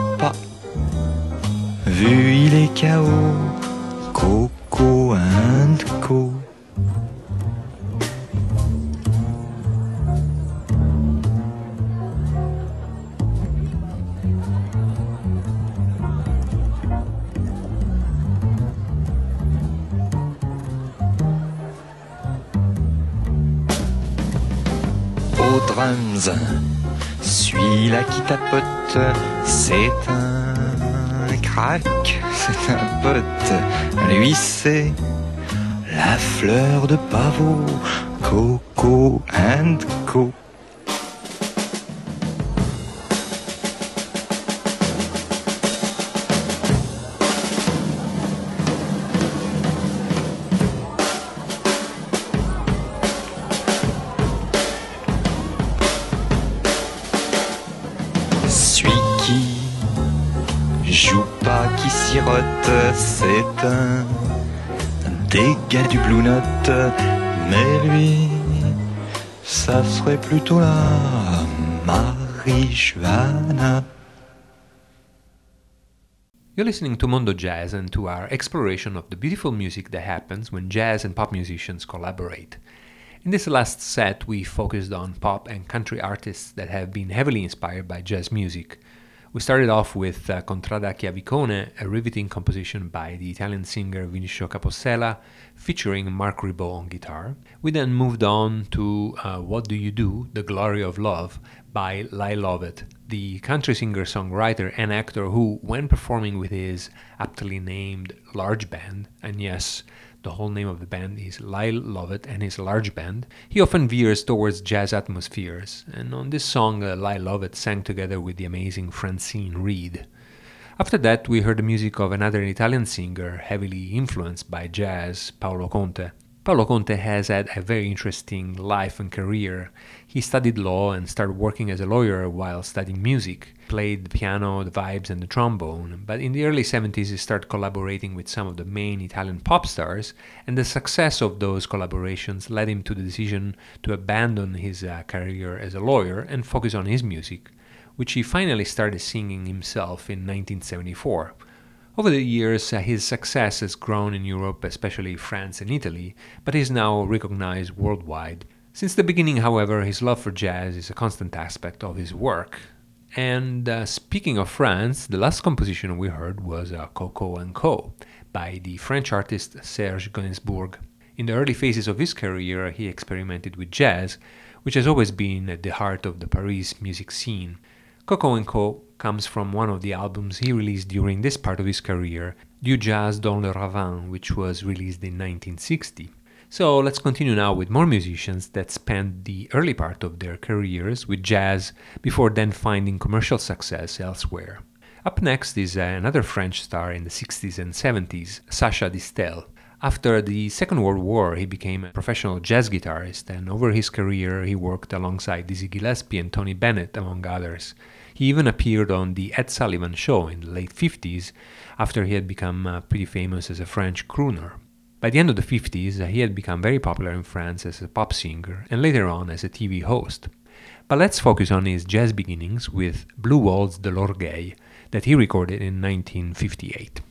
de pavot, listening to Mondo Jazz and to our exploration of the beautiful music that happens when jazz and pop musicians collaborate. In this last set, we focused on pop and country artists that have been heavily inspired by jazz music. We started off with uh, Contrada Chiavicone, a riveting composition by the Italian singer Vinicio Capossela, featuring Marc Ribot on guitar. We then moved on to uh, What Do You Do? The Glory of Love by Lyle Lovett, the country singer, songwriter, and actor who, when performing with his aptly named large band, and yes, the whole name of the band is Lyle Lovett and his large band, he often veers towards jazz atmospheres, and on this song, uh, Lyle Lovett sang together with the amazing Francine Reed. After that, we heard the music of another Italian singer heavily influenced by jazz, Paolo Conte. Paolo Conte has had a very interesting life and career. He studied law and started working as a lawyer while studying music. Played the piano, the vibes, and the trombone. But in the early 70s, he started collaborating with some of the main Italian pop stars, and the success of those collaborations led him to the decision to abandon his uh, career as a lawyer and focus on his music, which he finally started singing himself in 1974. Over the years, uh, his success has grown in Europe, especially France and Italy, but is now recognized worldwide. Since the beginning, however, his love for jazz is a constant aspect of his work. And uh, speaking of France, the last composition we heard was uh, Coco and Co. by the French artist Serge Gainsbourg. In the early phases of his career, he experimented with jazz, which has always been at the heart of the Paris music scene. Coco and Co comes from one of the albums he released during this part of his career, Du Jazz dans le Ravin, which was released in 1960. So let's continue now with more musicians that spent the early part of their careers with jazz before then finding commercial success elsewhere. Up next is uh, another French star in the 60s and 70s, Sacha Distel. After the Second World War, he became a professional jazz guitarist, and over his career, he worked alongside Dizzy Gillespie and Tony Bennett, among others. He even appeared on The Ed Sullivan Show in the late 50s after he had become uh, pretty famous as a French crooner. By the end of the 50s, uh, he had become very popular in France as a pop singer and later on as a TV host. But let's focus on his jazz beginnings with Blue Waltz de l'Orgueil that he recorded in 1958.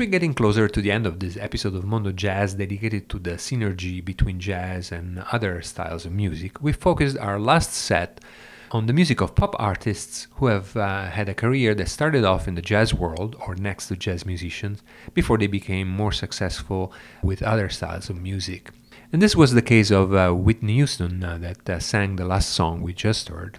We're getting closer to the end of this episode of Mondo Jazz dedicated to the synergy between jazz and other styles of music, we focused our last set on the music of pop artists who have uh, had a career that started off in the jazz world or next to jazz musicians before they became more successful with other styles of music. And this was the case of uh, Whitney Houston uh, that uh, sang the last song we just heard.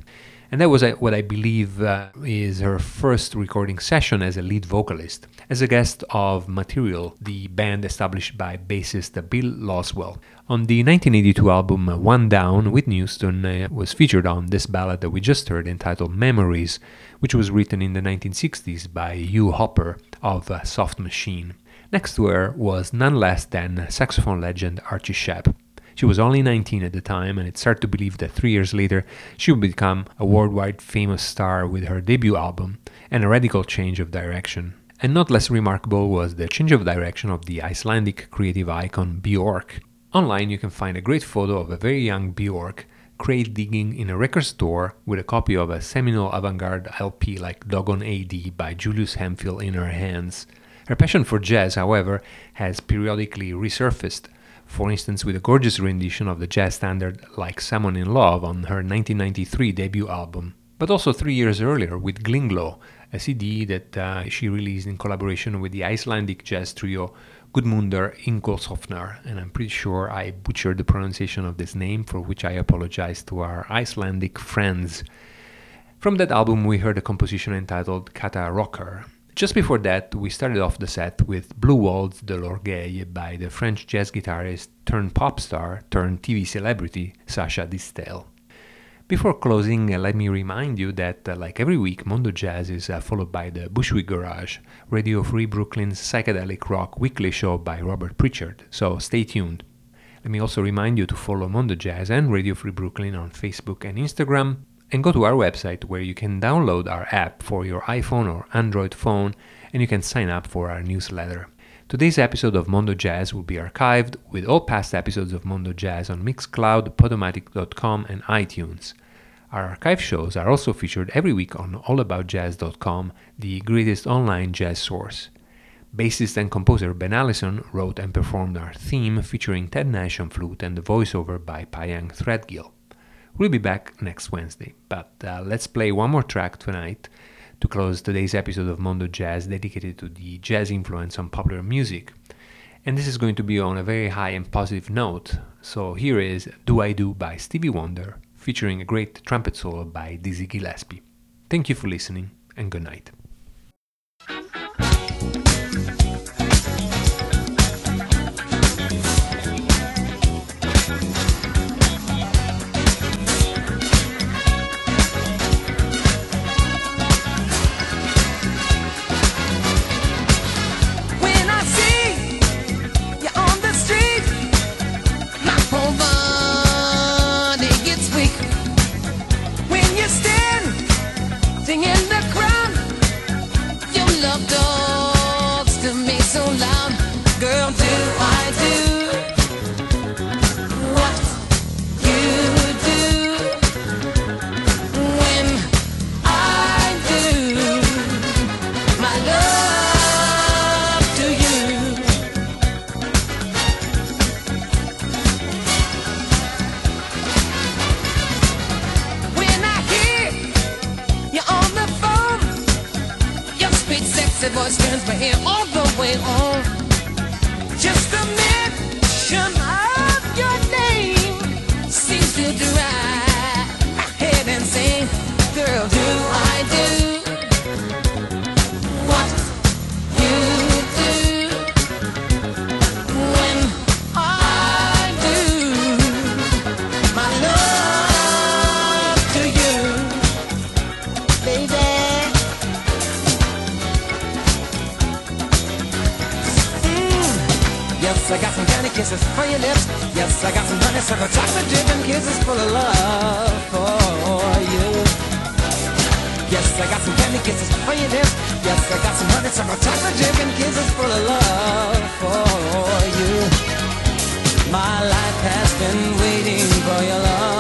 And that was uh, what I believe uh, is her first recording session as a lead vocalist, as a guest of Material, the band established by bassist Bill Laswell. On the 1982 album One Down, Whitney Houston uh, was featured on this ballad that we just heard entitled Memories, which was written in the 1960s by Hugh Hopper of uh, Soft Machine. Next to her was none less than saxophone legend Archie Shepp. She was only 19 at the time, and it's hard to believe that three years later she would become a worldwide famous star with her debut album and a radical change of direction. And not less remarkable was the change of direction of the Icelandic creative icon Bjork. Online, you can find a great photo of a very young Bjork crate digging in a record store with a copy of a seminal avant garde LP like Dogon A.D. by Julius Hemphill in her hands. Her passion for jazz, however, has periodically resurfaced for instance with a gorgeous rendition of the jazz standard Like Someone in Love on her 1993 debut album, but also three years earlier with Gling-Gló, a CD that uh, she released in collaboration with the Icelandic jazz trio Gudmundur Ingolsofnar, and I'm pretty sure I butchered the pronunciation of this name, for which I apologize to our Icelandic friends. From that album, we heard a composition entitled Kata Rokkar, just before that, we started off the set with Blue Waltz de l'Orgueil by the French jazz guitarist turned pop star turned TV celebrity Sacha Distel. Before closing, uh, let me remind you that, uh, like every week, Mondo Jazz is uh, followed by the Bushwick Garage, Radio Free Brooklyn's psychedelic rock weekly show by Robert Pritchard, so stay tuned. Let me also remind you to follow Mondo Jazz and Radio Free Brooklyn on Facebook and Instagram, and go to our website where you can download our app for your iPhone or Android phone and you can sign up for our newsletter. Today's episode of Mondo Jazz will be archived with all past episodes of Mondo Jazz on Mixcloud, Podomatic.com, and iTunes. Our archive shows are also featured every week on allaboutjazz.com, the greatest online jazz source. Bassist and composer Ben Allison wrote and performed our theme featuring Ted Nash on flute and the voiceover by Pyeng Threadgill. We'll be back next Wednesday, but uh, let's play one more track tonight to close today's episode of Mondo Jazz dedicated to the jazz influence on popular music. And this is going to be on a very high and positive note, so here is Do I Do by Stevie Wonder featuring a great trumpet solo by Dizzy Gillespie. Thank you for listening and good night. kisses for your lips. Yes, I got some honeysuckle chocolate dip and kisses full of love for you. Yes, I got some candy kisses for your lips. Yes, I got some honeysuckle chocolate dip and kisses full of love for you. My life has been waiting for your love.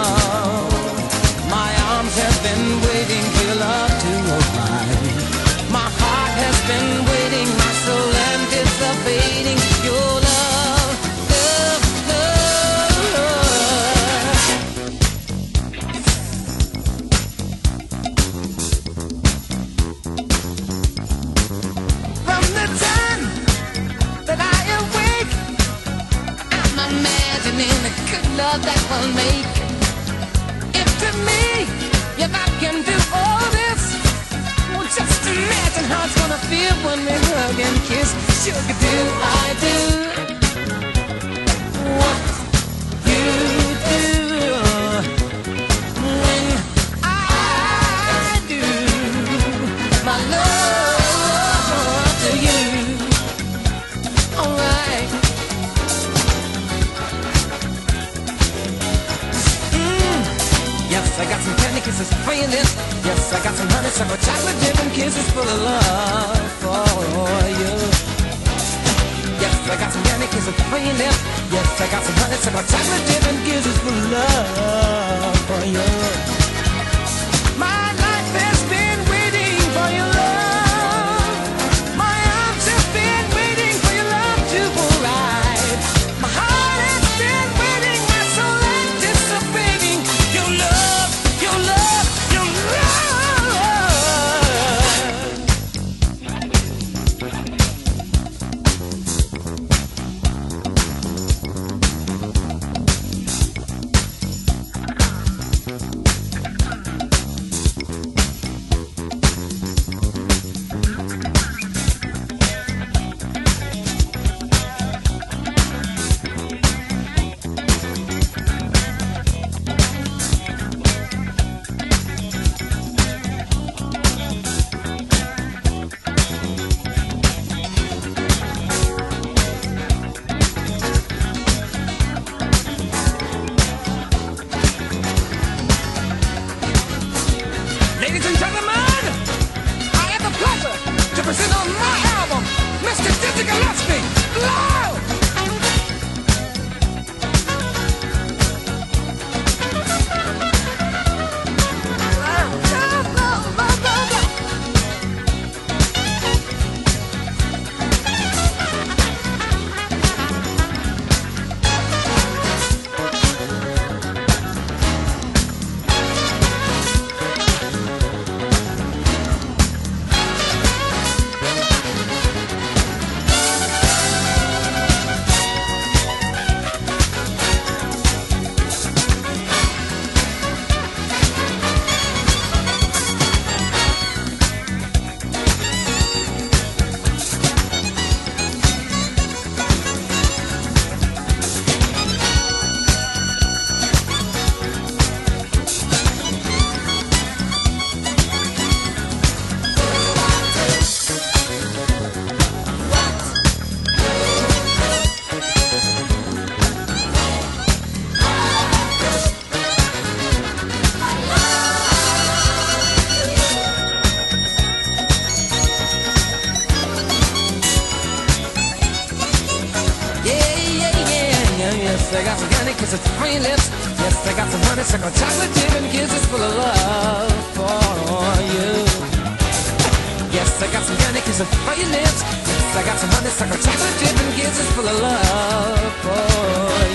I got some honey kisses for your lips. Yes, I got some honey honeysuckle chocolate chip and kisses full of love for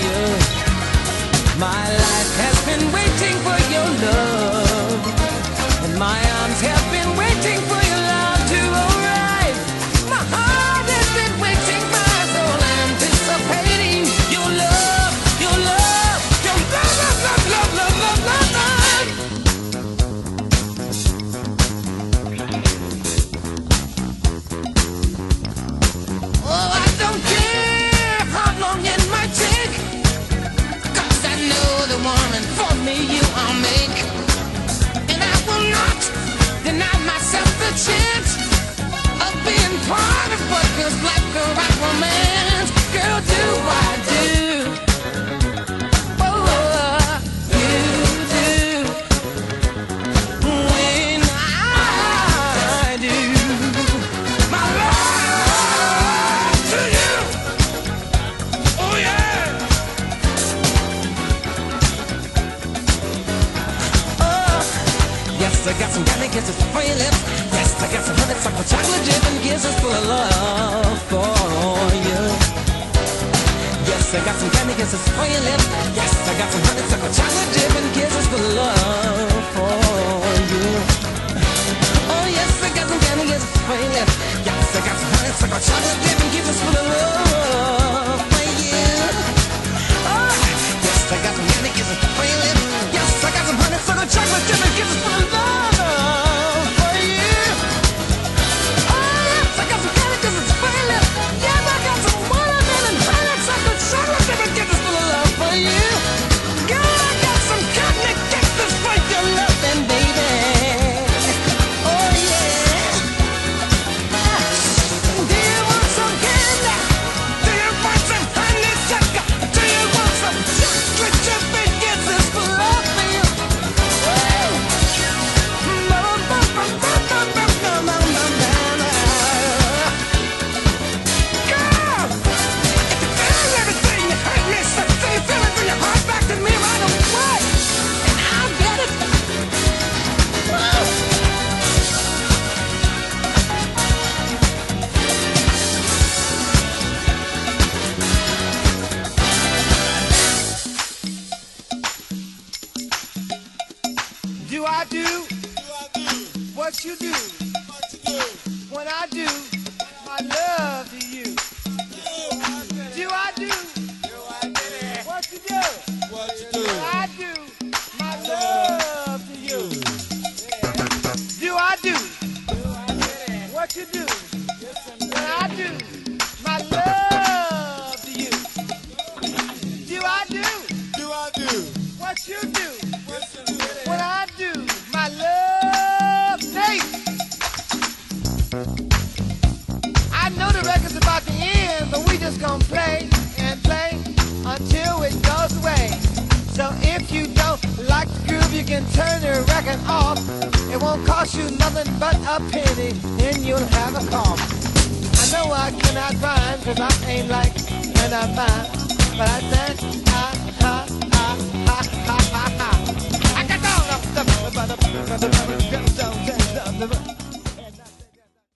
you. My life has been waiting for your love. full of love for you. Yes, I got some candy kisses for your lips. Yes, I got some honeysuckle chocolate dip and kisses full of love for you. Oh, yes, I got some candy kisses for your lips. Yes, I got some honeysuckle chocolate dip and kisses full of love for you. Oh, yes, I got some candy kisses for your lips. Yes, I got some honeysuckle chocolate dip and kisses full of love.